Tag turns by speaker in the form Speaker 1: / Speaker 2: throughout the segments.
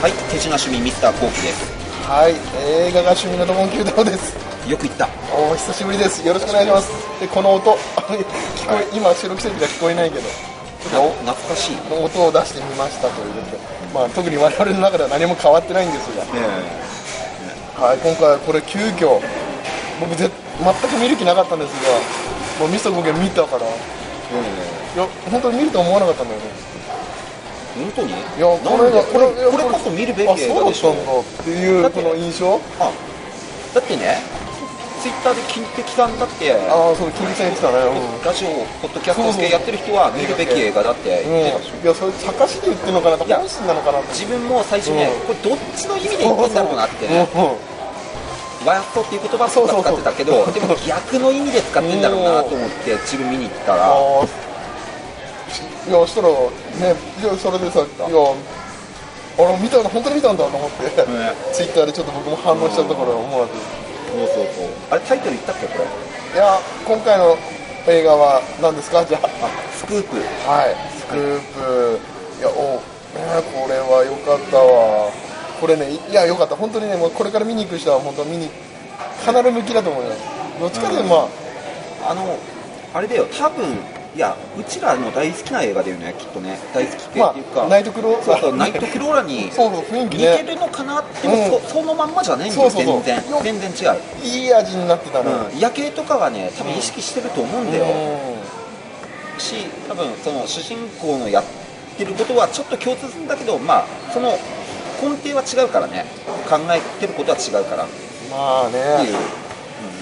Speaker 1: はい手品趣味ミスターコウキです。
Speaker 2: はい映画が趣味のドモンキュータオです。
Speaker 1: よく言った。
Speaker 2: お久しぶりです。よろしくお願いします。でこの音聞こえ、今収録してる時は聞こえないけど。
Speaker 1: お懐かしい。
Speaker 2: 音を出してみましたということ。で、まあ、特に我々の中では何も変わってないんですが、はい、今回これ急遽。僕ぜ全く見る気なかったんですが。もうミスターコウキ見たから。いや本当に見ると思わなかったんだよね
Speaker 1: 本当に？い
Speaker 2: いやこれが
Speaker 1: これ
Speaker 2: これ
Speaker 1: こそ見るべき
Speaker 2: あ
Speaker 1: 映画でしょ。
Speaker 2: っていうこの印象？
Speaker 1: あだってねツイッターで金敵さんだって
Speaker 2: ああそう金木さん言ってたね、うん。
Speaker 1: ラジオポッドキャスト系やってる人は見るべき映画だって言ってたでしょ。
Speaker 2: いやそれ茶化しで言ってるのかなと本心なのかな
Speaker 1: 自分も最初ね、
Speaker 2: うん。
Speaker 1: これどっちの意味で言ってんだろうなってね、ワヤットっていう言葉とか使ってたけど、でも逆の意味で使ってん。だろうなと思って自分見に行ったら、
Speaker 2: いやしたらねいやそれでさいやあれ見たの本当に見たんだと思って、
Speaker 1: ね。
Speaker 2: ツイッターでちょっと僕も反応しちゃったから思わず。
Speaker 1: そうそうそう。あれタイトル言ったっけこれ？
Speaker 2: いや今回の映画は何ですか？じゃあ。
Speaker 1: あスクープ。
Speaker 2: はい。スクープ。いやおねこれは良かったわ。これねいや良かった。本当にねもうこれから見に行く人は本当見に必ず向きだと思うよ。どっちかというとまあ、
Speaker 1: あのあれだよ。多分いやうちらの大好きな映画だよねきっとね。大好きっていうか、
Speaker 2: あナイトクロー
Speaker 1: そうそうナイトクローラに似て
Speaker 2: ね
Speaker 1: るのかなでもそ,、そのまんまじゃないんだよ。全然。全然違う、
Speaker 2: いい味になってたね、
Speaker 1: うん、夜景とかはね多分意識してると思うんだよ、
Speaker 2: う
Speaker 1: し多分その主人公のやってることはちょっと共通するんだけどまあその根底は違うからね。考えてることは違うから。っ
Speaker 2: んまあ
Speaker 1: てい
Speaker 2: ね
Speaker 1: う、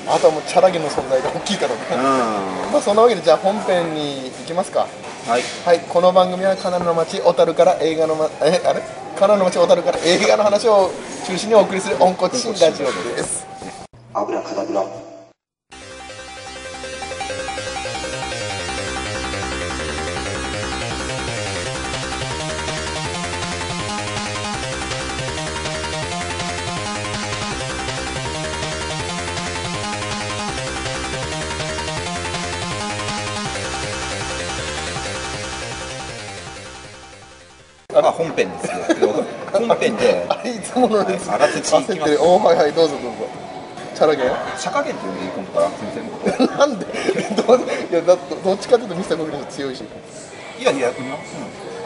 Speaker 2: あとはもうチャラゲの存在が大きいからね、
Speaker 1: うん。
Speaker 2: まあそんなわけでじゃあ本編に行きますか。
Speaker 1: はい。
Speaker 2: はいこの番組はカナダの街小樽から映画の、ま、えあれ？カナダの街小樽から映画の話を中心にお送りする温故知新ラジオです。
Speaker 1: アブラカダあ本編ですよ。本編で。
Speaker 2: あれいつものです。
Speaker 1: あらせち行きます。
Speaker 2: おーはいはいどうぞどうぞ。チャラゲ
Speaker 1: 社加減って呼んでいい今度から先生のこと
Speaker 2: なんで？いやだどどっちかというとミスターコキの強いし。
Speaker 1: いやいや、うん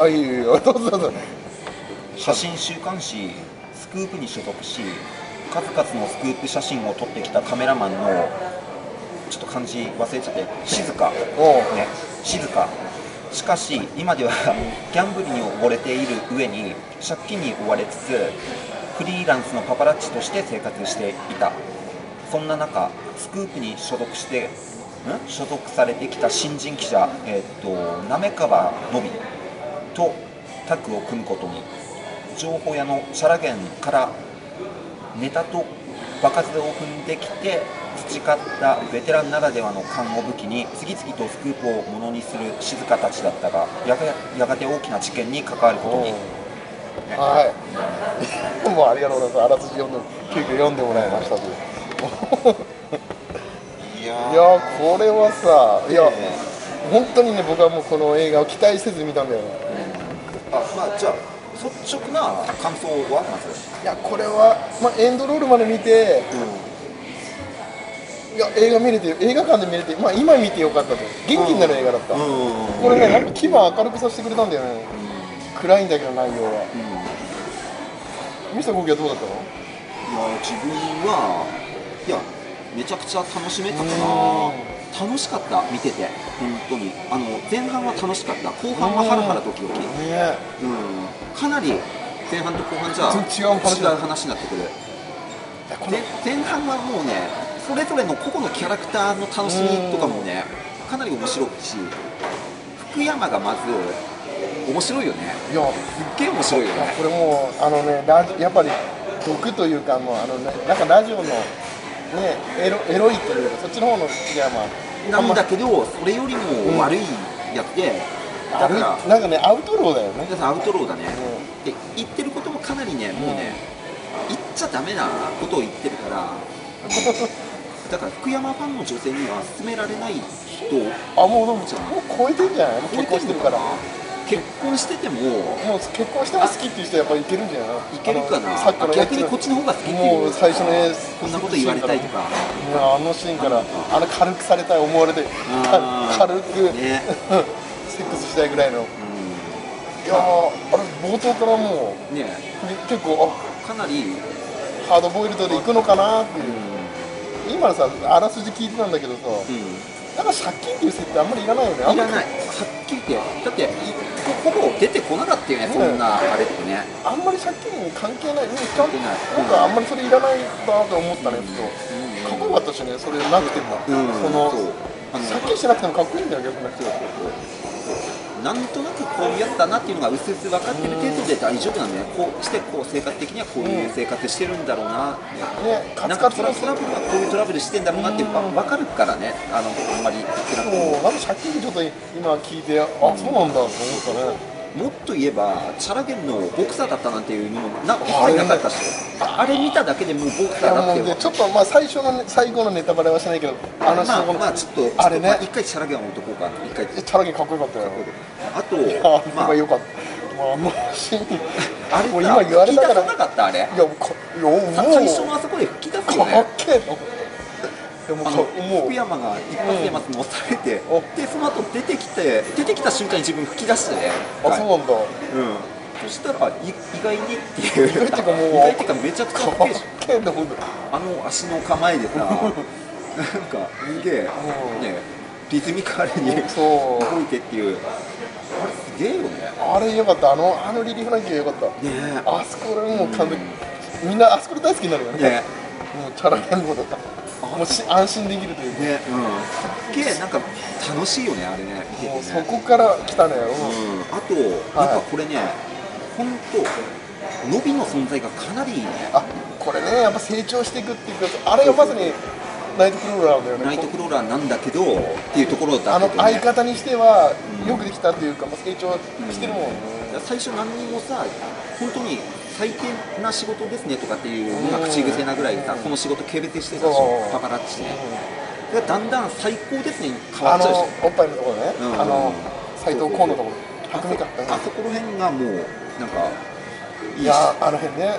Speaker 2: あいいよいいよどうぞどうぞ。
Speaker 1: 写真週刊誌スクープに所属し数々のスクープ写真を撮ってきたカメラマンのちょっと漢字忘れちゃって静か。ね。静かしかし今では ギャンブルに溺れている上に借金に追われつつフリーランスのパパラッチとして生活していた。そんな中スクープに所属してん？所属されてきた新人記者、えー、と滑川のびとタッグを組むことに。情報屋のチャラゲンからネタと場数を踏んできて培ったベテランならではの勘を武器に次々とスクープをものにする静香たちだったがやがやがて大きな事件に関わることに
Speaker 2: はい。もうありがとうございます。あらすじ読んで急遽読んでもらいましたという。
Speaker 1: いや
Speaker 2: これはさいや、
Speaker 1: え
Speaker 2: 本当にね僕はもうこの映画を期待せず見たんだよね
Speaker 1: あまあじゃあ率直な感想は？まず
Speaker 2: いやこれは、まあ、エンドロールまで見ていや映画見れて映画館で見れて、まあ、今見てよかったと。元気になる映画だった、これねなんか気分明るくさせてくれたんだよね、暗いんだけど内容は。ミスターコキはどうだったの？
Speaker 1: いや自分はいやめちゃくちゃ楽しめたか
Speaker 2: う
Speaker 1: な楽しかった見てて。本当に。あの前半は楽しかった。後半はハラハラドキドキ。
Speaker 2: ね。
Speaker 1: うん。かなり前半と後半じゃ
Speaker 2: 違う話
Speaker 1: になってくる。前半はもうねそれぞれの個々のキャラクターの楽しみとかもねかなり面白いし福山がまず面白いよね。
Speaker 2: いや
Speaker 1: すっげえ面白いよね。
Speaker 2: これもうあのねやっぱり毒というかもうあのねなんかラジオのねエロエロいというかそっちの方の次はまあ
Speaker 1: なんだけどそれよりも悪いやつでだ
Speaker 2: ある
Speaker 1: から
Speaker 2: なんかねアウトローだよね。
Speaker 1: アウトローだね。
Speaker 2: う
Speaker 1: で言ってることもかなりねもうね言っちゃダメなことを言ってるから だから福山ファンの女性には勧められない人
Speaker 2: あもうでももう超えてんじゃない？結婚してるから
Speaker 1: 結結婚してても
Speaker 2: もう結婚しても好きっていう人やっぱいけるんじゃない
Speaker 1: いけるかな
Speaker 2: あのさっきの
Speaker 1: 逆にこっちの方が好きっていう
Speaker 2: もう最初の絵
Speaker 1: こんなこと言われたいとか。
Speaker 2: いやあのシーンからあの軽くされたい思われて軽く、
Speaker 1: ね。
Speaker 2: セックスしたいぐらいの。い
Speaker 1: う
Speaker 2: やーあれ冒頭からも
Speaker 1: んね。
Speaker 2: う結構
Speaker 1: かなり、
Speaker 2: あハードボイルドでいくのかなっていう。今のさあらすじ聞いてたんだけどさ
Speaker 1: うん。
Speaker 2: なんか借金っていう設定あんまりいらないよね。あんまり。
Speaker 1: いらない。はっきり言ってだっていほぼ出てこなかったよねそんなあれってね。
Speaker 2: あんまり借金に関係ない、うん、ちゃんと
Speaker 1: 関係ない。
Speaker 2: なんかあんまりそれいらないなと思ったね、ふと。
Speaker 1: うん
Speaker 2: かっこよかったしね、それなくても、
Speaker 1: うん
Speaker 2: その借金しなくてもかっこいいんだよ、逆に。
Speaker 1: なんとなくこうやったなっていうのがうすうす分かってる程度で大丈夫なんだよこうしてこう生活的にはこういう生活してるんだろうな、
Speaker 2: ね、カ
Speaker 1: なんかトラブルはこういうトラブルしてんだろうなって分かるからねあのあんまり言ってなくても
Speaker 2: もうなんか借金ちょっと今聞いて、あ、そうなんだと思ったね。
Speaker 1: もっと言えばチャラゲンのボクサーだったなんていうのもな一切なかったしあれ見ただけでもうボクサーだって
Speaker 2: もう。ね、ちょっとまあ最初のね、最後のネタバレはしないけど、あの人
Speaker 1: まあまあちょっと
Speaker 2: あれね。
Speaker 1: 一回チャラゲンを置いとこうか一回。
Speaker 2: えチャラゲかっこよかったよ。
Speaker 1: あとまあ。
Speaker 2: 今よかった。もうあのシーン、
Speaker 1: あれ
Speaker 2: もう今言われたから、
Speaker 1: 吹き出さなかったあれ
Speaker 2: いや、もうか、いやもう、
Speaker 1: さ最初のあそこで吹き出すよ
Speaker 2: かっ
Speaker 1: ね
Speaker 2: けえ
Speaker 1: の
Speaker 2: もう。
Speaker 1: 福、山が一発でまず押されて、
Speaker 2: お
Speaker 1: でその後出てきて出てきた瞬間に自分吹き出してね
Speaker 2: あ、そうなんだ。
Speaker 1: うん。そしたらい意外にっていう。
Speaker 2: 意外っていうかもう
Speaker 1: 意外っていうかめちゃくちゃ
Speaker 2: かっ
Speaker 1: けえ
Speaker 2: んだよ。
Speaker 1: あの足の構えでさなんかすげえ
Speaker 2: うん。
Speaker 1: ねリズミカルに動いてっていう。あれすげえよね。
Speaker 2: あれよかった、あの、あのリリー・フランキーよかった。
Speaker 1: ね
Speaker 2: あそこでもう完璧、みんなあそこで大好きになるよね。
Speaker 1: えね。
Speaker 2: もうチャラ言語だった。もうし安心できるというか、
Speaker 1: ねうん。すげえなんか楽しいよねあれね。見てて
Speaker 2: もう
Speaker 1: ね
Speaker 2: そこから来たね。う。ん
Speaker 1: うん。あとなんかこれね本当伸びの存在がかなりいいね。
Speaker 2: あこれね、やっぱ成長していくっていうか、あれがまさにナイトクローラーなんだよね。
Speaker 1: ナイトクローラーなんだけどっていうところだ
Speaker 2: あの
Speaker 1: けど、ね、
Speaker 2: 相方にしては
Speaker 1: うん。
Speaker 2: よくできたっていうか、まあ、成長してるもんね。
Speaker 1: 最初何にもさ本当に最低な仕事ですねとかっていうのが口癖なぐらいさこの仕事軽蔑してたでしょパパラッチね。でだんだん最高ですねに変
Speaker 2: あ
Speaker 1: わっちゃうでし
Speaker 2: のおっぱいのところね、
Speaker 1: うん。
Speaker 2: あの斎藤河のところ。
Speaker 1: あそこら辺がもうなんかい
Speaker 2: やあの辺ね、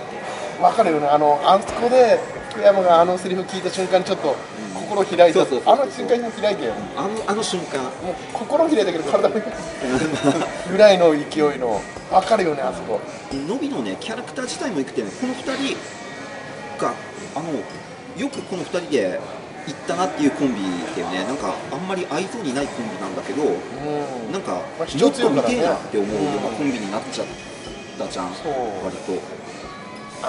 Speaker 2: 分かるよね、あのあそこで福山があのセリフ聞いた瞬間にちょっと心開いた、
Speaker 1: そうそう
Speaker 2: あの瞬間に開いたよ、も
Speaker 1: あのあの瞬間。
Speaker 2: う心開いたけど体もぐらいの勢いの、分かるよね、あそこ。
Speaker 1: のびのねキャラクター自体もいくてねこの2人があのよくこの2人で行ったなっていうコンビだよね。なんかあんまり合いそうにないコンビなんだけど
Speaker 2: うん。
Speaker 1: なんか
Speaker 2: まあ主
Speaker 1: もっと見てえなって思うようなコンビになっちゃったじゃん割と。
Speaker 2: あ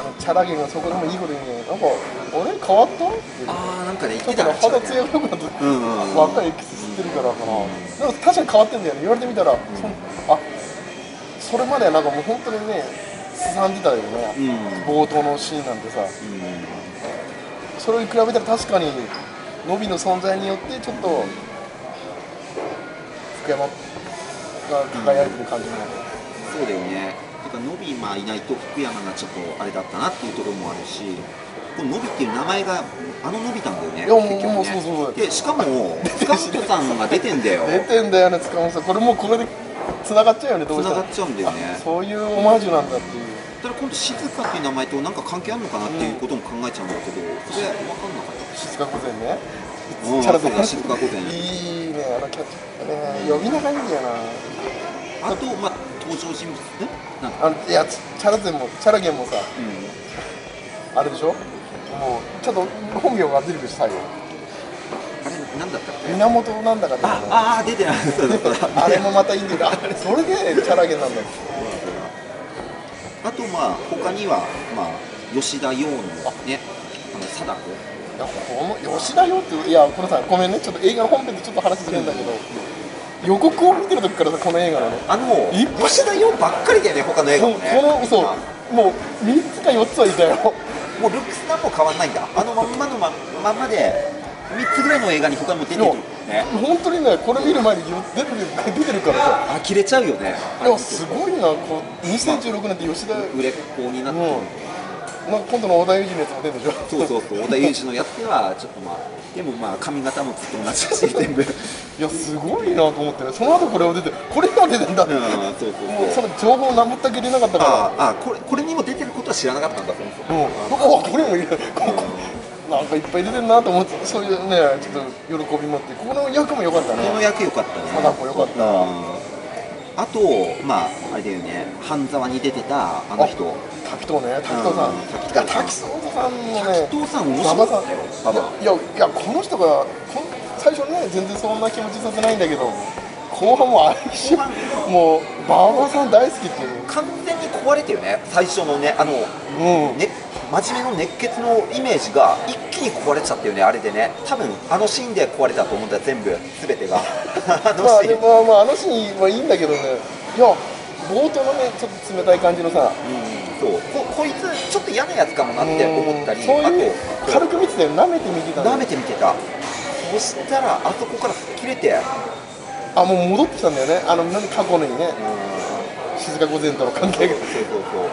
Speaker 2: のチャラゲがそこでもいいことに、なんか、俺変わった？
Speaker 1: ああなんかね言っ
Speaker 2: ちょってと
Speaker 1: た
Speaker 2: ね肌ツヤが良くなって、
Speaker 1: うんうんうん。
Speaker 2: 若いエキス吸ってるからかな、でも確かに変わってんだよね、言われてみたら、そんあそれまではなんかもう本当にね、すさんでたよね、
Speaker 1: うん。
Speaker 2: 冒頭のシーンなんてさ、
Speaker 1: うん。
Speaker 2: それに比べたら確かに、のびの存在によって、ちょっと福山が輝いてる感じになる。
Speaker 1: そうだよねてかノビまあいないと福山がちょっとあれだったなっていうところもあるしこのノビっていう名前があのノビたんだよね結局ね
Speaker 2: そうそうそう
Speaker 1: でしかも塚本さんが出てんだよ
Speaker 2: 出てんだよね、塚本さん、これもうこれでつながっちゃうよね、どうしたら
Speaker 1: 繋がっちゃうんだよね
Speaker 2: あそういうオマージュなんだっていう。
Speaker 1: ただ今度静香っていう名前となんか関係あるのかなっていうことも考えちゃうんだけどそれ分かんなかった
Speaker 2: 静か御前ね。
Speaker 1: うん
Speaker 2: チャラ
Speaker 1: そうだ静か御前
Speaker 2: いいね、あのキャッチ。ね、呼び名がいいんだよな。
Speaker 1: あとまあ登場人物。ねなんか。
Speaker 2: あのいや、チャラゼンも、チャラゲンもさ、
Speaker 1: うん。
Speaker 2: あれでしょ？もう、ちょっと本名が出てくるし、最後。
Speaker 1: あれなんだったっけ？
Speaker 2: 源なんだか
Speaker 1: ああー出てない。
Speaker 2: あれもまたいいんだ それでチャラゲンなんだよ。
Speaker 1: あとまあ他にはまあ吉田洋のねあ。の貞子。
Speaker 2: いや、この吉田洋って、いや、これさ、ごめんね、ちょっと映画の本編でちょっと話ずれるんだけど、予告を見てる時からさ、この映画の？ね、
Speaker 1: あの
Speaker 2: い
Speaker 1: 吉田洋ばっかりだよね他の映画
Speaker 2: こ
Speaker 1: もね。
Speaker 2: の、そう、もう3つか4つはいたよ。
Speaker 1: もうルックスなんも変わんないんだ。あのまんまのままんまで3つぐらいの映画に他にも出てるね。
Speaker 2: 本当にね、これ見る前によ出てる出てるからさ、
Speaker 1: 呆れちゃうよね。
Speaker 2: いや、すごいな、こう2016年って吉田、
Speaker 1: 売れっ子になって
Speaker 2: もうまあ、今度の織田裕二のやつも出るでしょ。
Speaker 1: そうそうそう織田裕二のやつはちょっとまあでもまあ髪型もずっと同じだし全部。うん
Speaker 2: いやすごいなと思ってね。その後これを出てこれが出てんだ。って、
Speaker 1: うそうそう。
Speaker 2: うその情報な全く入れなかったか
Speaker 1: ああこれこれにも出てることは知らなかったんだそもそも。
Speaker 2: らうん。おこれもい。るなんかいっぱい出てんなと思ってそういうねちょっと喜びもってここの役も良かったね。
Speaker 1: この役良かったね。
Speaker 2: 貞子良かった。
Speaker 1: うんあとまああれだよね半沢に出てたあの人。
Speaker 2: 滝藤ね滝藤さん。
Speaker 1: うん
Speaker 2: いや滝藤さんのね
Speaker 1: 滝藤さん面白かったよ
Speaker 2: いやいやこの人が最初ね全然そんな気持ちさせないんだけど後半も相性もう馬場さん大好きっていう。
Speaker 1: 完全に壊れてよね最初のねあの
Speaker 2: うん。
Speaker 1: ね、真面目の熱血のイメージが一気に壊れちゃったよね、あれでね、多分あのシーンで壊れたと思ったら全部、すべてが、あの
Speaker 2: まあで
Speaker 1: シーン、
Speaker 2: もまああのシーンはいいんだけどね。いや冒頭のねちょっと冷たい感じのさ。
Speaker 1: うん、そう。ここいつ、ちょっと嫌なやつかもなって思ったり、
Speaker 2: うん。そういう
Speaker 1: あ
Speaker 2: 軽く見てたよ。舐めて見てた
Speaker 1: 舐めてみてた、そしたら、あそこから切れて、
Speaker 2: あもう戻ってきたんだよね。あの何過去のにね静香御前との関係が。
Speaker 1: そうそうそう、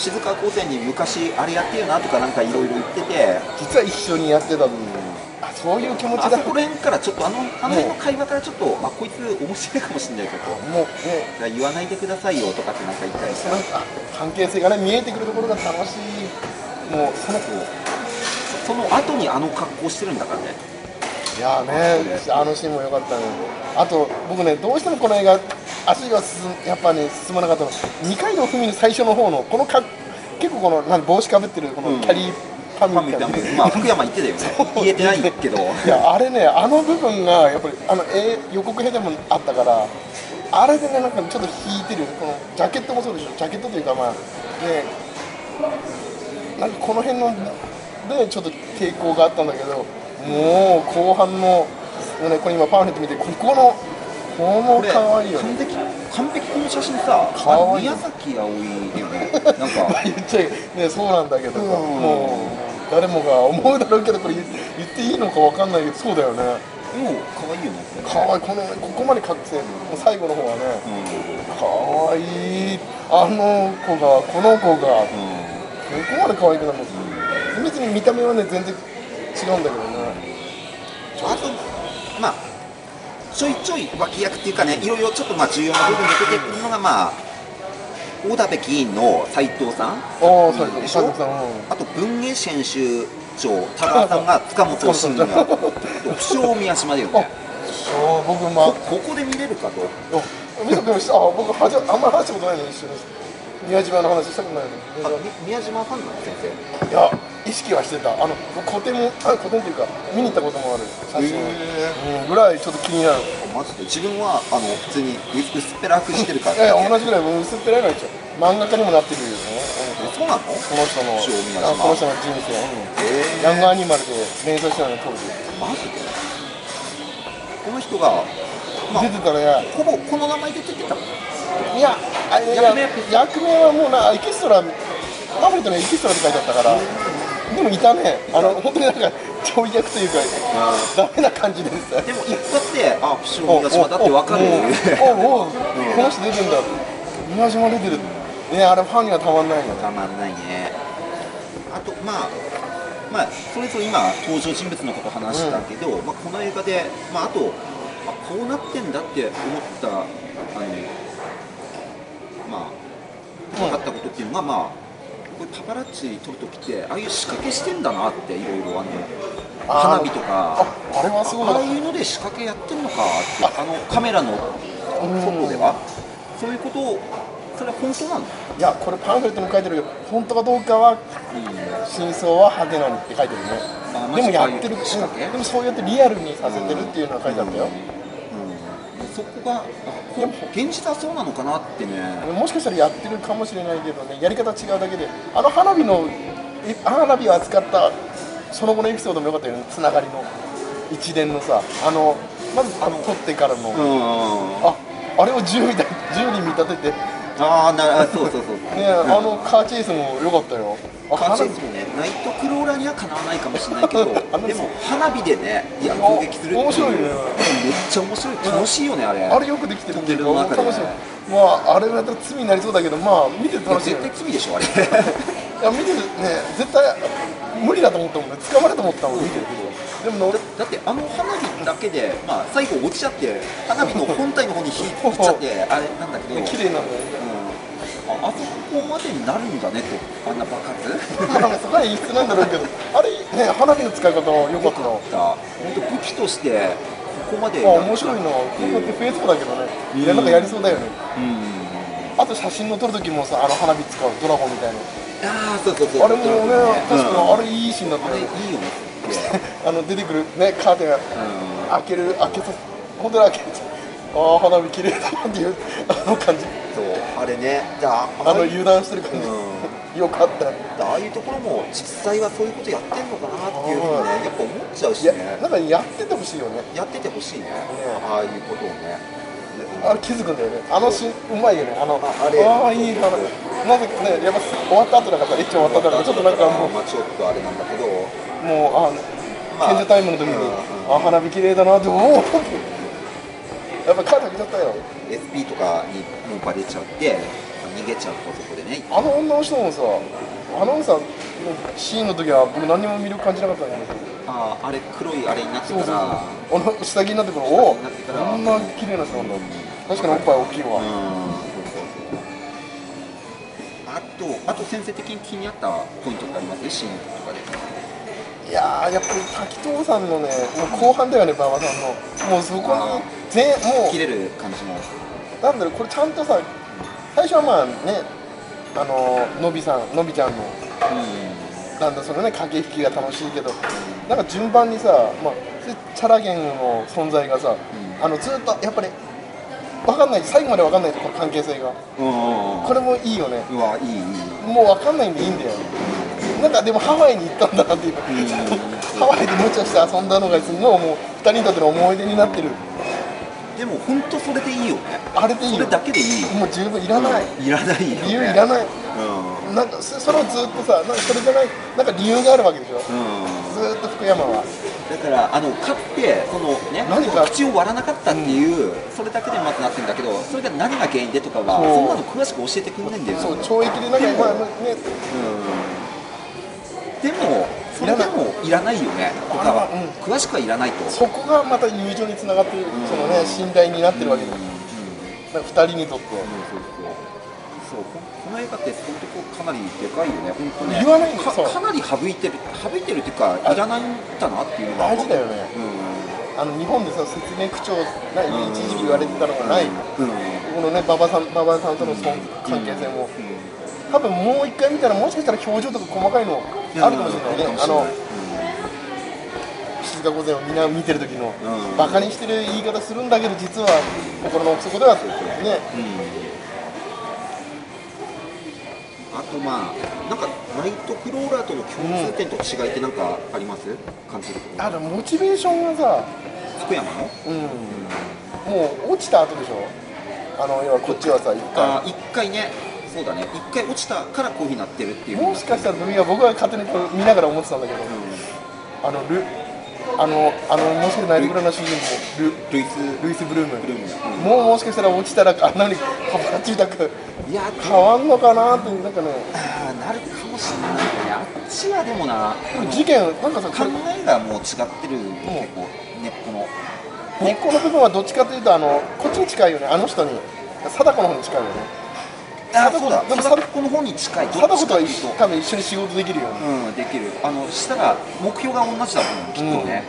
Speaker 1: 静岡高専に昔、あれやってよなとか、なんかいろいろ言ってて、
Speaker 2: 実は一緒にやってた、あそういう気持ちだ。
Speaker 1: あそこら辺からちょっと、あのあの辺の会話からちょっと、あこいつ面白いかもしれないけど。
Speaker 2: もうね
Speaker 1: 言わないでくださいよとかってなんか言ったりさ
Speaker 2: なんか関係性がね見えてくる。ところが楽しいもうその
Speaker 1: その後にあの格好してるんだからね
Speaker 2: いやーねあのシーンも良かったね。あと僕ねどうしてもこの映画足が進んやっぱね進まなかったの。二階堂ふみの最初の方のこのか結構このなん帽子かぶってるこのキャリーパンみたいな、
Speaker 1: まあ福山言ってたよね。言えてないけど。
Speaker 2: いやあれねあの部分がやっぱりあの、えー予告編でもあったからあれでねなんかちょっと引いてる。このジャケットもそうでしょ。ジャケットというかまあねなんかこの辺のでちょっと抵抗があったんだけどもう後半の、ね、これ今パンフレット見てここのこの可愛いよね。
Speaker 1: 完璧完璧この写真さ
Speaker 2: かわい
Speaker 1: 宮崎あおいだよね。なんか。
Speaker 2: 言っちゃいねそうなんだけどもう誰もが思うだろうけどこれ言言っていいのかわかんないけどそうだよね。
Speaker 1: もう可愛いよね。
Speaker 2: 可愛いこのここまで覚醒もう最後の方はね
Speaker 1: う
Speaker 2: かわいい。あの子がこの子がこ
Speaker 1: んうん。
Speaker 2: こまで可愛くなるの別に見た目はね全然違うんだけどね
Speaker 1: あとまあちょいちょい脇役っていうかねいろいろちょっとまあ重要な部分で出てくるのがまあ大田部議員の斉藤さんでしょ？あと文芸編集長田川さんが塚本慎也と不詳宮島だよね。
Speaker 2: 僕ま
Speaker 1: こここで見れるかと
Speaker 2: あ見たくしたあ僕はじあんまり話したことないのに一緒に宮島の話したことないの
Speaker 1: 宮島ファンなの？先生。
Speaker 2: いや意識はしてた。あの僕古典もあ古典っていうか見に行ったこともある。写真、うん、ぐらいちょっと気になる。
Speaker 1: マジで？自分はあの普通に薄薄っぺらくしてるから。
Speaker 2: や同じぐらい薄っぺらいの一緒。漫画家にもなってるよね、
Speaker 1: えそうなの？
Speaker 2: この人のあこの人の人生、
Speaker 1: え
Speaker 2: ヤングアニマルで連載してたの当時
Speaker 1: マジで？この人がまあ
Speaker 2: 出てたら
Speaker 1: ほぼこの名前で出てたの？
Speaker 2: いやあいや
Speaker 1: 役名
Speaker 2: はもうなエキストラパンフレットにエキストラって書いてあったからでもいたねあの本当になんかちょい役というかダメな感じでさ
Speaker 1: でも一発であ不詳宮島だって分かる。
Speaker 2: おおおおこの人出てんだ。宮島出てるねあれファンにはたまんないよね。
Speaker 1: たまんないね。あとまあまあそれぞれ今登場人物のこと話したけど、まあ、この映画で、まあ、あとあこうなってんだって思ったあのまあ分かったことっていうのが、まあこれパパラッチ撮るときってああいう仕掛けしてんだなっていろいろあの花火とか
Speaker 2: ああれはすごい。
Speaker 1: ああいうので仕掛けやってんのかってあのカメラの外では。そういうことをそれは本当なの、
Speaker 2: いやこれパンフレットに書いてるけど本当かどうかは真相は派手なのって書いてるね。
Speaker 1: あマ
Speaker 2: で
Speaker 1: ジかああいう
Speaker 2: もやってる。
Speaker 1: 仕掛け？
Speaker 2: うん。でもそうやってリアルにさせてるっていうのは書いてあったよ、
Speaker 1: そこが現実はそうなのかなってね。
Speaker 2: もしかしたらやってるかもしれないけどねやり方違うだけであの花火のえ花火を扱ったその後のエピソードもよかったよね。つながりの一連のさあのまずあの撮ってからの、
Speaker 1: うん
Speaker 2: ああれを銃みたい銃に見立てて。ね
Speaker 1: ああなそうそうそう
Speaker 2: あのカーチェイスもよかったよあ
Speaker 1: カーチェイ
Speaker 2: 花
Speaker 1: スもね。ナイトクローラーにはかなわないかもしれないけど でも花火でねいや攻撃するってう。
Speaker 2: 面白いね。
Speaker 1: めっちゃ面白い。楽しいよねあれ。
Speaker 2: あれよくできてる。っていうか楽しい。まああれだったら罪になりそうだけどまあ見てて楽しいよ
Speaker 1: 絶対罪でしょあれ。
Speaker 2: いや見てるね絶対無理だと思ったもんね。捕まると思ったもん見てるけどでも。ね
Speaker 1: だってあの花火だけで、まあ、最後落ちちゃって花火の本体の方に火いっちゃって あれなんだけど。
Speaker 2: 俺綺麗なんだよ
Speaker 1: うん、ああそこまでになるんだねとあんな爆発？
Speaker 2: そこは演出なんだろうけどあれね花火の使い方良かったな。
Speaker 1: 本当武器としてここまで
Speaker 2: あ面白いなこうやって増えそうだけどね。いやなんかやりそうだよね。
Speaker 1: うん。
Speaker 2: あと写真の撮る時もさあの花火使うドラゴンみたいな。
Speaker 1: ああそうそうそう。
Speaker 2: あれもね確かに
Speaker 1: うん
Speaker 2: あれいいシーンだった
Speaker 1: あれいい
Speaker 2: よね。
Speaker 1: よね
Speaker 2: あの出てくるねカーテン
Speaker 1: う
Speaker 2: 開ける開けさ本当に開けてああ花火綺麗だなっていうあの感じ。
Speaker 1: んそうあれね。じゃあ
Speaker 2: あの油断してる感
Speaker 1: うん。
Speaker 2: じ よかった。
Speaker 1: ああいうところも実際はそういうことやってんのかなっていうふうにねやっぱ思っちゃうしね。
Speaker 2: なんかやっててほしいよね。
Speaker 1: やっててほしいね。ああいうことをね。
Speaker 2: あれ気づくんだよね。あのシーンうまいよね。あの
Speaker 1: ああれ。
Speaker 2: ああいい花なぜかねやっぱ終わった後だからエッチ終わったからちょっとなんかもう
Speaker 1: まあちょっとあれなんだけど。
Speaker 2: もうあ
Speaker 1: まあ
Speaker 2: 賢者タイムの時に、
Speaker 1: うん。
Speaker 2: あ花火綺麗だなって思うやっぱカーテン開けちゃったよ
Speaker 1: SP とかにもうバレちゃって逃げちゃうとそこでね。
Speaker 2: あの女の人もさアナウンサーのシーンの時は僕何にも魅力感じなかったんだけど
Speaker 1: あああれ黒いあれになってから。
Speaker 2: あの下着になってからおおこんな綺麗な人なんだ。確かにおっぱい大きいわ、
Speaker 1: うん。あとあと先生的に気になったポイントってあります？シーンとかで
Speaker 2: いやーやっぱり滝藤さんのねもう後半だよね馬場さんの。もうそこに全もう
Speaker 1: 切れる感じも。
Speaker 2: なんだろうこれちゃんとさ最初はまあねあののびさんのびちゃんの
Speaker 1: う
Speaker 2: なんだそのね駆け引きが楽しいけどなんか順番にさ、まあ、チャラゲンの存在がさ、あのずっとやっぱり分かんない最後まで分かんないこの関係性が。
Speaker 1: んうん
Speaker 2: これもいいよね。
Speaker 1: うわいいいい。
Speaker 2: もう分かんないんでいいんだよなんかでもハワイに行ったんだなっていう。ハワイで無茶して遊んだのがすごいもう2人にとっての思い出になってる。
Speaker 1: でも本当それでいいよね。
Speaker 2: あれでいいよ。
Speaker 1: それだけでいい。
Speaker 2: もう十分いらない、
Speaker 1: うん。いらないよね。
Speaker 2: 理由いらない。
Speaker 1: うん。
Speaker 2: なんかそそれをずっとさなんかそれじゃないなんか理由があるわけでしょ。
Speaker 1: うん。
Speaker 2: ずっと福山は。
Speaker 1: だからあの勝ってそのね
Speaker 2: 何か？
Speaker 1: 口を割らなかったっていう、それだけでまずなってるんだけどそれが何が原因でとかは
Speaker 2: そ
Speaker 1: んなの詳しく教えてくれないんだよ
Speaker 2: そう懲役でなんかね。
Speaker 1: うんでもそれでもいらないよね。他は、
Speaker 2: うん。
Speaker 1: 詳しくはいらないと。
Speaker 2: そこがまた友情につながってる、そのね信頼になってるわけだ、なんか2人にとって、
Speaker 1: そうそうそう。ここの映画ってそういうとこかなりでかいよね本当ね。
Speaker 2: 言わない
Speaker 1: かかなり省いてる省いてるっていうかいらないんだなっていうのが
Speaker 2: 大事だよね。
Speaker 1: う
Speaker 2: あの日本でさ説明口調ない
Speaker 1: ん
Speaker 2: 一時期言われてたのがない、
Speaker 1: うん。
Speaker 2: このね馬場さん馬場さんとのその関係性も、多分もう一回見たらもしかしたら表情とか細かいのあるかもしれないね、あの静か御前をみんな見てる時の、
Speaker 1: うん
Speaker 2: バカにしてる言い方するんだけど実は心の奥底ではね。
Speaker 1: あとまあなんかナイトクローラーとの共通点と違いってなんかあります？感じる
Speaker 2: モチベーションがさ
Speaker 1: 福山の？
Speaker 2: うん。もう落ちた後でしょ？あの要はこっちはさ一
Speaker 1: あ
Speaker 2: 回
Speaker 1: 一回ねそうだね。一回落ちたからこういうふうになってるっていう
Speaker 2: もしかしたらルイは僕は勝手にこう見ながら思ってたんだけど、あのルあのあのもしかしたらナイトクラの主人公ル
Speaker 1: ルイス。
Speaker 2: ルイス・ブルーム。
Speaker 1: ブルーム。うん。
Speaker 2: もうもしかしたら落ちたらあんなにパパラッチみたく
Speaker 1: いや
Speaker 2: 変わんのかなってなんかね。
Speaker 1: あーなるかもしれないね。あっちはでもな。
Speaker 2: 事件なんかさ
Speaker 1: 考えがもう違ってる結構根っこの。
Speaker 2: 根っこの部分はどっちかというとあのこっちに近いよね。あの人に貞子の方に近いよね
Speaker 1: あそうだ。
Speaker 2: でも
Speaker 1: 貞子の方に近い。どっ
Speaker 2: 貞子とは多分一緒に仕事できるよね
Speaker 1: うんできる。あのしたら目標が同じだもん。きっとね、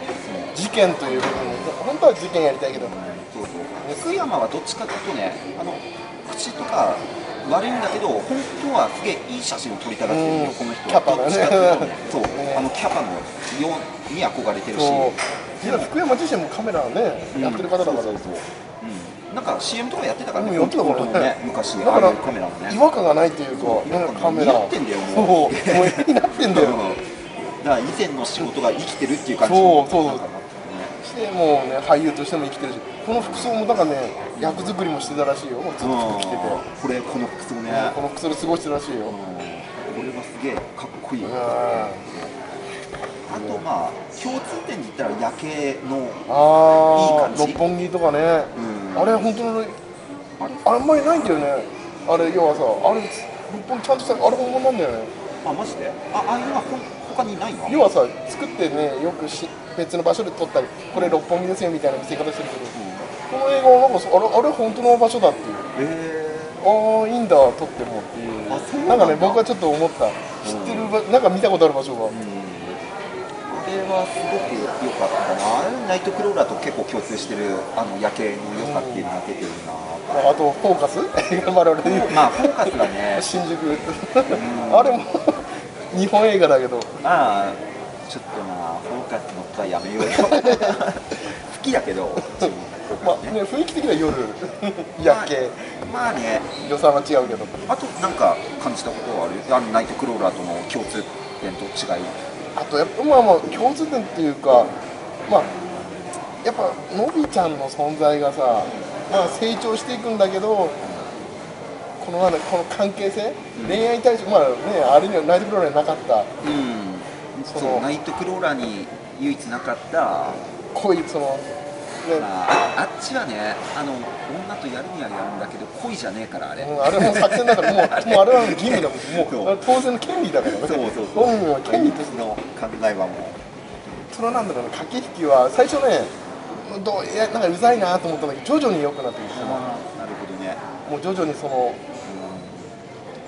Speaker 2: 事件という部分。本当は事件やりたいけど
Speaker 1: そうそう。福山はどっちかというとねあの口とか悪いんだけど本当はすげえいい写真を撮りたがってるよ、
Speaker 2: うん。
Speaker 1: この人
Speaker 2: キャパだね。
Speaker 1: どっちかというとね。そう、
Speaker 2: ね
Speaker 1: あのキャパのように憧れてるし。
Speaker 2: 福山自身もカメラね、
Speaker 1: うん。
Speaker 2: やってる方だから。
Speaker 1: そうそうそう。うん、なんか CM とかやってたからね
Speaker 2: うんやってたからね
Speaker 1: 昔カメラもね。
Speaker 2: 違和感がないっていうか、
Speaker 1: そう
Speaker 2: ね、カメラ。
Speaker 1: 似合ってんだよ
Speaker 2: そう
Speaker 1: もう。
Speaker 2: もう。絵になってんだよ。
Speaker 1: うん。だから以前の仕事が生きてるっていう感じ。
Speaker 2: そうそう。
Speaker 1: なんかなってね。
Speaker 2: してもうね俳優としても生きてるしこの服装もなんかね役作りもしてたらしいよ。ずっと服着てて、
Speaker 1: これこの服装ね、
Speaker 2: この服装で過ごしてるらしいよ、
Speaker 1: うん。これはすげえかっこいい、
Speaker 2: うん。
Speaker 1: あとまあ共通点で言ったら夜景のいい感じ。
Speaker 2: 六本木とかね、
Speaker 1: うん
Speaker 2: あれ本当の
Speaker 1: あれ
Speaker 2: あんまりないんだよね。あれ要はさあれ六本木ちゃんとしたあれ本物なんだよね。
Speaker 1: あマジで？あああいうのは他にないの？
Speaker 2: 要はさ作ってねよくし別の場所で撮ったりこれ六本木ですよみたいな見せ方してるけど、この映画はなんかそあれあれ本当の場所だっていう。
Speaker 1: え。
Speaker 2: ああいいんだ撮ってもっていう。
Speaker 1: あそうなんだ。
Speaker 2: かね僕はちょっと思った。知ってる場なんか見たことある場所が、
Speaker 1: うん。これはすごく良かったな。ナイトクローラーと結構共通してるあの夜景の良さっていうのが出てるな、
Speaker 2: まああとフォーカス？
Speaker 1: まあフォーカスがね。
Speaker 2: 新宿。あれも日本映画だけど。
Speaker 1: まあちょっとまあフォーカスのったらやめようよ。好きだけど
Speaker 2: まあね雰囲気的には夜。夜景。
Speaker 1: まあね。
Speaker 2: 予算は違うけど。
Speaker 1: あとなんか感じたことはある？あのナイトクローラーとの共通点と違い。
Speaker 2: あとやっぱまあまあ共通点っていうかまあやっぱのびちゃんの存在がさ、まあ、成長していくんだけどこのなんだこの関係性、恋愛対象まあねあれにはナイトクローラーにはなかった。
Speaker 1: うん。
Speaker 2: そ
Speaker 1: うナイトクローラーに唯一なかった。
Speaker 2: 恋その、ね。
Speaker 1: まあ、ああっちはねあの女とやるにはやるんだけど恋じゃねえからあれ、
Speaker 2: うんあれも作戦だからもう もうあれは義務だもん。もう当然の権利だからね。
Speaker 1: そうそうそう。
Speaker 2: 本人は権利として。
Speaker 1: の考えはも
Speaker 2: そのなんだろうね駆け引きは最初ねどういやなんかうざいなと思ったんだけど徐々に良くなってきて
Speaker 1: う、なるほどね、
Speaker 2: もう徐々にその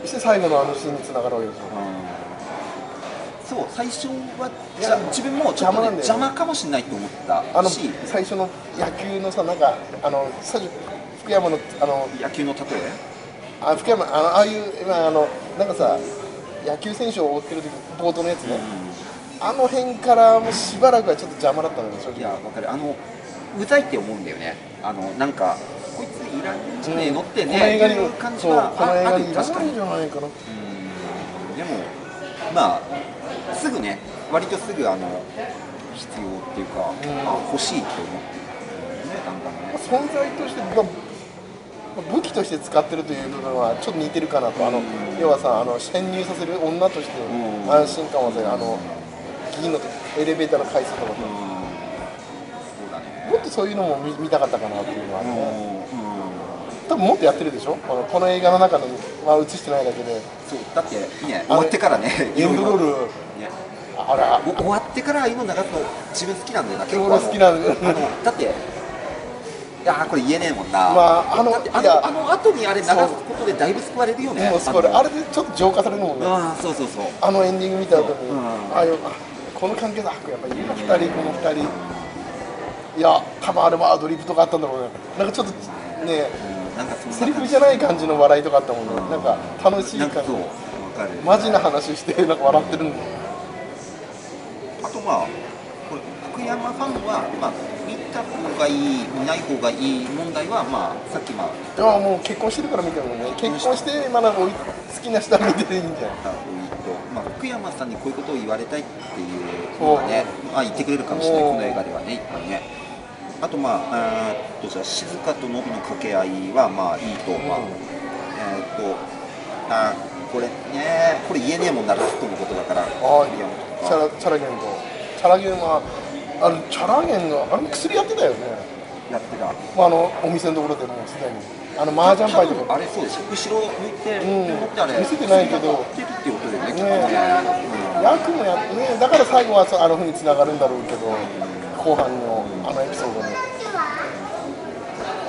Speaker 2: そして最後のあのシーンにつながるわけですよ
Speaker 1: うん。そう最初はじゃ自分もちょっと、ね、
Speaker 2: 邪魔なんだよね。
Speaker 1: 邪魔かもしれないと思った
Speaker 2: あの
Speaker 1: し。
Speaker 2: 最初の野球のさなんかあの最初福山のあの
Speaker 1: 野球の例え？
Speaker 2: あ福山あのああいう今あのなんかさ野球選手を追ってる時冒頭のやつね、あの辺からもうしばらくはちょっと邪魔だったのよ正
Speaker 1: いや
Speaker 2: 直
Speaker 1: わかる。あのうざいって思うんだよね。あのなんかこいついらんじゃねえのってね
Speaker 2: 映画に
Speaker 1: いう感じはあある確かに。
Speaker 2: ん
Speaker 1: でもまあすぐね割とすぐあの必要っていうか、
Speaker 2: ん。
Speaker 1: あ欲しいって思ってねだんだんね。
Speaker 2: 存在として、まあ武器として使ってるという部分はちょっと似てるかなと。あの要はさあの潜入させる女として
Speaker 1: ん。
Speaker 2: 安心感をさあの銀のエレベーターの回数とか。さ
Speaker 1: う
Speaker 2: もっとそういうのも見見たかったかなっていうのはね。
Speaker 1: うん
Speaker 2: 多分もっとやってるでしょ？このこの映画の中のは映してないだけで。
Speaker 1: そうだってね終わってからね。
Speaker 2: エンドロール。
Speaker 1: ね
Speaker 2: あら。
Speaker 1: お終わってからああいうの流すの自分好きなんだよな結構。
Speaker 2: 俺好きなんだよ。
Speaker 1: だっていやーこれ言えねえもんな、
Speaker 2: まああの
Speaker 1: あのあの後にあれ流すことでだいぶ救われるよね
Speaker 2: もうそれあれでちょっと浄化されるもんね。
Speaker 1: ああそうそうそう。
Speaker 2: あのエンディング見た後に、
Speaker 1: うん。
Speaker 2: ああいうあこの関係だ。やっぱいいな2人この2人いや多分あれもアドリブとかあったんだろうね。なんかちょっとね
Speaker 1: うんなんかそんな
Speaker 2: セリフじゃない感じの笑いとかあったもんね。なんか楽しい感じ。マジな話してなんか笑ってるんだよ
Speaker 1: あとまあこれ福山ファンはまあ見た方がいい見ない方がいい問題はまあさっきまあ
Speaker 2: いやもう結婚してるから見てもね。結婚してまだ好きな人は見てていいんじゃん
Speaker 1: 言ったと、まあ、福山さんにこういうことを言われたいっていうのがね、まあ、言ってくれるかもしれない、この映画ではね、いっぱいね。あと、まあ、えーっとじゃあ静香とノビの掛け合いはまあいいと、まあ
Speaker 2: うん。
Speaker 1: えーっとあーこれねこれ言えねえもんなラストのことだから
Speaker 2: あ
Speaker 1: 福山とか。
Speaker 2: チャラチャラゲンと。チャラゲンはあのチャラゲンがあれも薬やってたよね、
Speaker 1: やってた。
Speaker 2: まあ、あのお店のところでもうすでに。あの麻雀パイとか。
Speaker 1: あれそうでしょ後ろ向いて、
Speaker 2: うん。
Speaker 1: あれ
Speaker 2: 見せてないけど。
Speaker 1: 薬っていうことだよね
Speaker 2: ね
Speaker 1: ね
Speaker 2: 役もやってね。だから最後はあの風につながるんだろうけど後半のあのエピソードに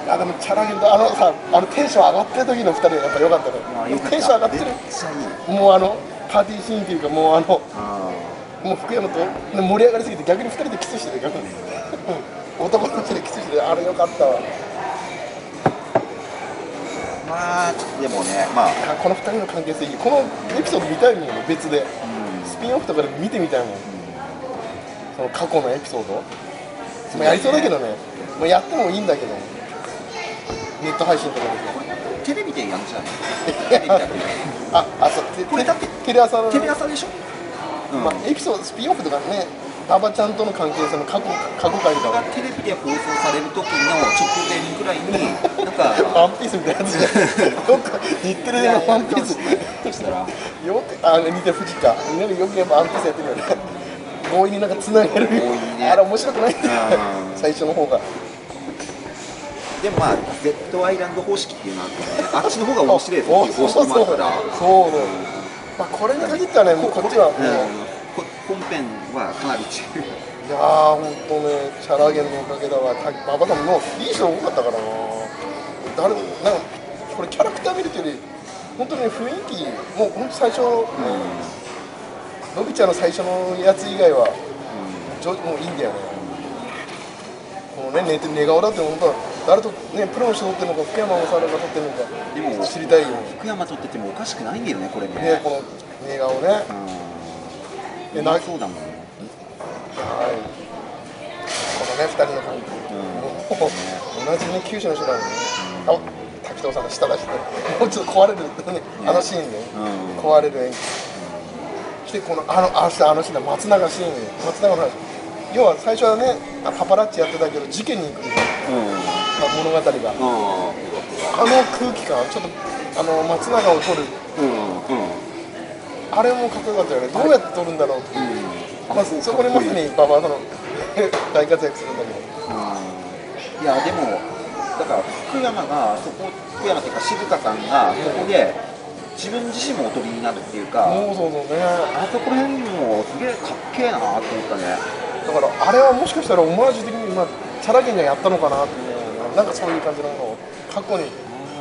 Speaker 2: いやでもチャラゲンとあのさあのテンション上がってる時の2人はやっぱ良かったね。
Speaker 1: まあ
Speaker 2: テンション上がってる。もうあのパーティーシーンっていうかもうあの
Speaker 1: あ
Speaker 2: もう福山とね盛り上がりすぎて逆に2人でキスしてる逆に 男の人でキスしてるあれ良かったわ。
Speaker 1: ーまあでもねまあ。
Speaker 2: あこの2人の関係性このエピソード見たいもんね別で。スピンオフとかで見てみたいもん。その過去のエピソードまあやりそうだけどね。まあ、やってもいいんだけど。ネット配信とか
Speaker 1: テレビでやんじゃない
Speaker 2: ああそうテ
Speaker 1: これだって
Speaker 2: テレ朝の。
Speaker 1: テレ朝でしょ、うん。
Speaker 2: まあ、エピソードスピンオフとかね馬場ちゃんとの関係性の過去過去回とか。
Speaker 1: がテレビで放送される時の直前ぐらいになんか
Speaker 2: ワンピースみたいなやつじゃん。どっか日テレでのワンピース。
Speaker 1: そしたら。
Speaker 2: よくあ似てる富士か。なんかよくやっぱワンピースやってるよね強引になんかつなげる。
Speaker 1: ね。
Speaker 2: あれ面白くない？んだよ
Speaker 1: うん。
Speaker 2: 最初の方が。
Speaker 1: でもまあ Z アイランド方式っていうのがあってねあっちの方が面白いぞっていう方式もあるから。
Speaker 2: そうね。まあこれに限ってはねもうこっちはもう、
Speaker 1: こ本編はかなり違う
Speaker 2: いやー、本当ね、チャラゲンのおかげだわ、た馬場さんもいい人多かったからな、誰なんかこれ、キャラクター見るというより、本当に雰囲気、もう本当最初、のびちゃんの最初のやつ以外は、じょもういいんだよね、このね、寝て寝顔だって、本当は誰と、ね、プロの人撮ってるのか、福山雅治が撮ってるのか、
Speaker 1: でも
Speaker 2: 知りたいよ、
Speaker 1: 福山撮っててもおかしくないんだよねこれね。
Speaker 2: ね、この寝顔ね。
Speaker 1: うん。
Speaker 2: えな
Speaker 1: そうだもん
Speaker 2: はい。このね、二人の関係。もう同じね、九州の人だもんね。あ、滝藤さんの下出して、もうちょっと壊れる、ね、あのシーンね、
Speaker 1: うん。
Speaker 2: 壊れる演技。して、この、あの、あの、あのシーンだ、松永シーン、松永の話。要は最初はね、あパパラッチやってたけど、事件に行くでしょ、あ物語が。あの空気感、ちょっと、あの、松永を撮る、
Speaker 1: うんうんうん
Speaker 2: あれもかっこよかったよね。どうやって撮るんだろうっていう。まあ、そこでまさに馬場さんの 大活躍するんだけど。
Speaker 1: いやでもだから福山がそこ福山っていうか静香さんがそこで自分自身もおとりになるっていうか、
Speaker 2: そうそうそうね。
Speaker 1: あそこら辺もすげえかっけえなと思ったね。
Speaker 2: だからあれはもしかしたらオマージュ的に今チャラゲンがやったのかなっていうなんかそういう感じのものを過去に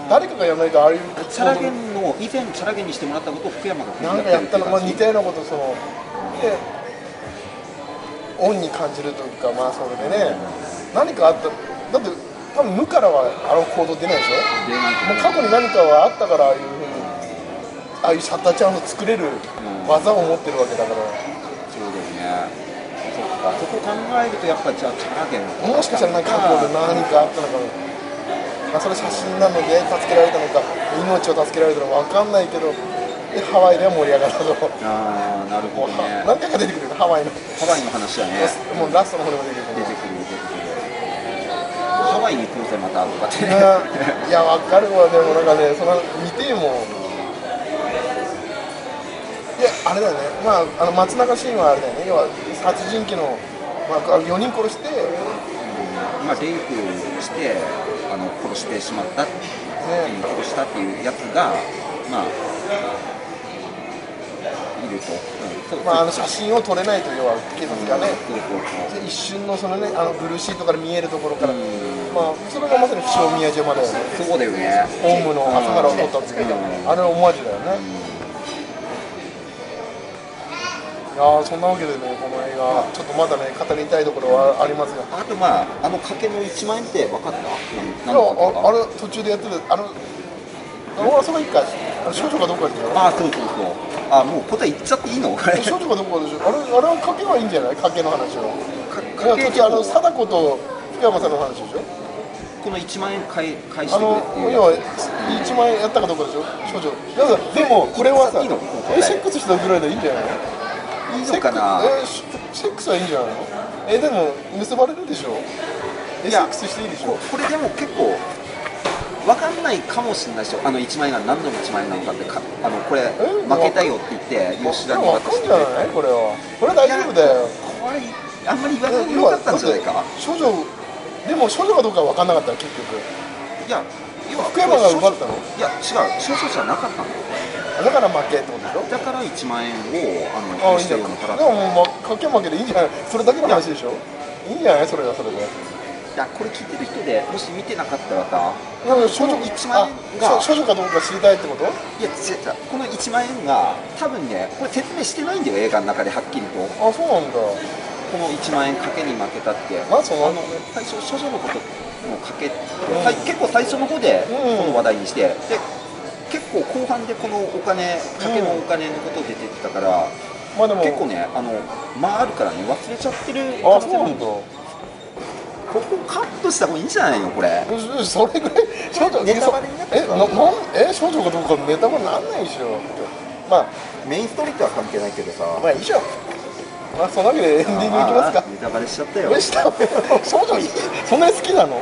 Speaker 2: 誰かがやらないとああいう
Speaker 1: チャラゲンの以前チャラゲンにしてもらったことを福山が
Speaker 2: なんかやったの、まあ、似た
Speaker 1: よ
Speaker 2: ようなことそので恩に感じるというかまあそれでね。何かあっただって多分無からはあの行動出ないでしょ？
Speaker 1: 出ない。
Speaker 2: もう過去に何かはあったからああいうああいうシャッターチャンスを作れる技を持ってるわけだから、
Speaker 1: そうだよね。そっか。そこ考えるとやっぱりじゃあチャラゲン
Speaker 2: もしかしたらなんか過去で何かあったのかな、まあ、それ写真なので助けられたのか命を助けられたのか分かんないけどでハワイでは盛り上がったと、
Speaker 1: ああなるほどね。
Speaker 2: 何回か出てくるよハワイの、
Speaker 1: ハワイの話だね。
Speaker 2: もうラストの方でも出てくる。
Speaker 1: 出てくる出てくる。ハワイに行くぜまたとかって。ね
Speaker 2: ねいや分かるわ。でもなんかねその見てもいやあれだよね。まああの松永シーンはあれだよね。要は殺人鬼の、まあ、4人殺して
Speaker 1: まあ、レイプしてあの殺してしまった、殺したっていうやつが、まあ、いると、うん。
Speaker 2: まあ、あの写真を撮れないと要は警察がね、
Speaker 1: そうそうそう
Speaker 2: で一瞬のそのねあのブルーシートから見えるところから、まあそれがまさに不詳宮島だよね。
Speaker 1: そうだよね。
Speaker 2: ホームの朝からを撮ったんですけど、
Speaker 1: うん。
Speaker 2: あれはオマージュだよいやーそんなわけでねこの映画ちょっとまだね語りたいところはありますが。
Speaker 1: あとまああの賭けの1万円って分かった？
Speaker 2: い
Speaker 1: 何
Speaker 2: や
Speaker 1: の
Speaker 2: ああれ途中でやってるあの俺はその一回少女かどこかでしょ
Speaker 1: あそうそうそうあもう答え言っちゃっていいの？
Speaker 2: 少女かどこかでしょあれあれは賭けはいいんじゃない？賭けの話は。
Speaker 1: か
Speaker 2: いや途中あの貞子と福山さんの話でしょ？
Speaker 1: この1万円返返して
Speaker 2: あの
Speaker 1: くれ
Speaker 2: 要は
Speaker 1: や
Speaker 2: 1万円やったかどうかでしょ？少女でもこれはさクスしたぐらいでいいんじゃない？
Speaker 1: いいのかな？
Speaker 2: セックスはいいんじゃないの？えでも結ばれるでしょ？え
Speaker 1: いや
Speaker 2: セックスしていいでしょ？
Speaker 1: ここれでも結構分かんないかもしれないですよ。あの1万円が何の1万円なのかってかあのこれ
Speaker 2: え
Speaker 1: 負けたよって言って吉田に
Speaker 2: わ
Speaker 1: 渡して。
Speaker 2: かんじゃない？これはこれは大丈夫だよ。
Speaker 1: これあんまり言わないでよかったんじゃないか？
Speaker 2: 少女でも少女かどうかは分かんなかったら結局。
Speaker 1: いや要は
Speaker 2: 福山が奪ったの？
Speaker 1: いや違う少々じゃなかったんだよ
Speaker 2: だから負けってことでしょ？
Speaker 1: だから1万円をあの
Speaker 2: あいいでももう賭け負けでいいんじゃない？それだけの話でしょ？いいんじゃない？それはそれで。
Speaker 1: いやこれ聞いてる人でもし見てなかったらさこの1万円が
Speaker 2: あ少女かどうか知りたいってこと？
Speaker 1: いや違うこの1万円が多分ねこれ説明してないんだよ映画の中ではっきりと。
Speaker 2: あそうなんだ。
Speaker 1: この1万円賭けに負けたって。
Speaker 2: まあその
Speaker 1: あの最初処女のことの賭けって、さい結構最初の方で
Speaker 2: うん。
Speaker 1: この話題にして、で結構後半でこのお金賭けのお金のこと出てきたから、
Speaker 2: まあでも
Speaker 1: 結構ねあの間あるからね忘れちゃってる。
Speaker 2: あそうなんだ。
Speaker 1: ここカットした方がいいんじゃないのこれ。
Speaker 2: それぐらい少女
Speaker 1: ネタバレになって
Speaker 2: え
Speaker 1: る
Speaker 2: ななんえ少女かどうかネタバレなんないでしょ。まあ
Speaker 1: メインストーリーとは関係ないけどさ。
Speaker 2: まあいいじゃん。まあそんなわけでエンディングいきますか。
Speaker 1: ネタバレしちゃったよ。
Speaker 2: 少女いそんなに好きなの？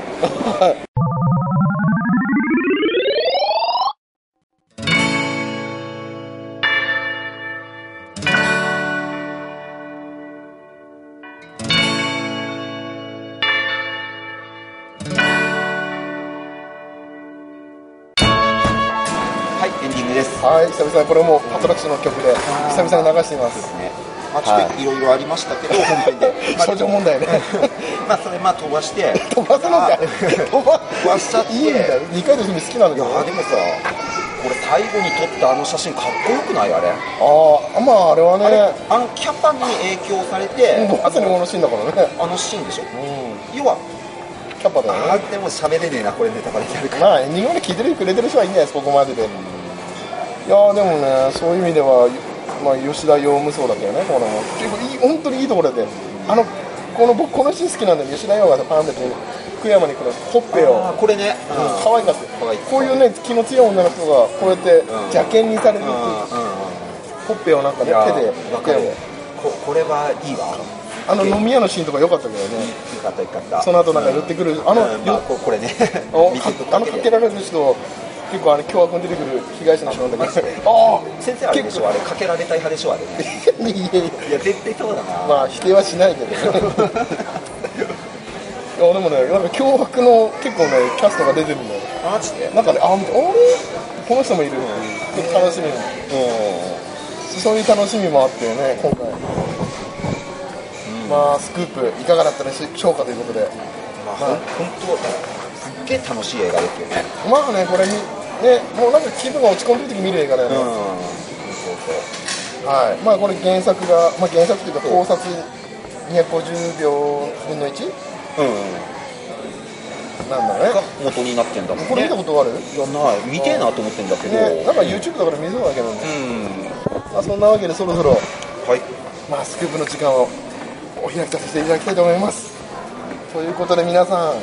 Speaker 1: はい
Speaker 2: 久々にこれもパトラックスの曲で久々に流しています。
Speaker 1: ねまあ、ちょっとい。ろいろありましたけど、本編で、まあ、
Speaker 2: 症状問題ね。
Speaker 1: まあそれまあ飛ばして。
Speaker 2: 飛ばすのか飛ば
Speaker 1: 飛ばしちゃって
Speaker 2: いいんだよ二階堂ふみ好きなんだけど
Speaker 1: いやでもさこれ最後に撮ったあの写真かっこよくない？あれ。
Speaker 2: ああまああれはね。
Speaker 1: あのキャパに影響されて
Speaker 2: まさにこのシーンだからね。
Speaker 1: あのシーンでしょ？
Speaker 2: うん。
Speaker 1: 要は
Speaker 2: キャパだよね。
Speaker 1: あでも喋れねえなこれネタバレになるから。
Speaker 2: まあエンディングまで聞いてくれてる人はいいんじゃないですかここまでで。いやーでもねそういう意味では、まあ、吉田洋無双だったよね。この結構いい本当にいいところで。あのこの僕このシーン好きなんで吉田洋がさパンって福山にこのほっぺを。
Speaker 1: これね。
Speaker 2: うん可愛かったこういうね気の強い女の人がこうやって
Speaker 1: うん。
Speaker 2: 邪険にされるっていう。
Speaker 1: うん
Speaker 2: ほっぺをなんかね手で。
Speaker 1: わかる。ここれはいいわ。
Speaker 2: あの飲み屋のシーンとか良かったけどね。
Speaker 1: よかったよかった。
Speaker 2: その後なんか寄ってくる。あの
Speaker 1: うん。まあここれね。
Speaker 2: あのかけられる人結構あの凶悪に出てくる被害者なんだけど。ああ
Speaker 1: 先生あれでしょ？あれかけられたい派でしょあれ。ね
Speaker 2: いやいや。
Speaker 1: いや絶対そうだな。
Speaker 2: まあ否定はしないけどね。いやでもねなんか脅迫の結構ねキャストが出てるんだよ。
Speaker 1: マジで？
Speaker 2: なんかねああれ？この人もいるちょっと楽しみ
Speaker 1: う
Speaker 2: そういう楽しみもあってね今回。まあスクープいかがだったでしょうかということで
Speaker 1: まあほん本当すっげえ楽しい映画ですよね
Speaker 2: まあねこれにねもうなんか気分が落ち込んでる時見る映画だよね、
Speaker 1: そう
Speaker 2: はい、まあこれ原作が、まあ、原作というか考察250秒分の 1?
Speaker 1: そううん。
Speaker 2: なんだ
Speaker 1: が
Speaker 2: ね。
Speaker 1: 元になってんだもんね。
Speaker 2: これ見たことある？
Speaker 1: いやない。見てえなと思ってんだけど。
Speaker 2: ねなんか YouTube だから見そうだけど。ね、
Speaker 1: うん。
Speaker 2: まあ、そんなわけでそろそろ、
Speaker 1: はい。
Speaker 2: まあ、スクープの時間をお開きとさせていただきたいと思います。ということで皆さん。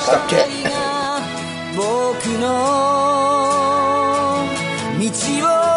Speaker 2: したっけ？
Speaker 3: 僕の道を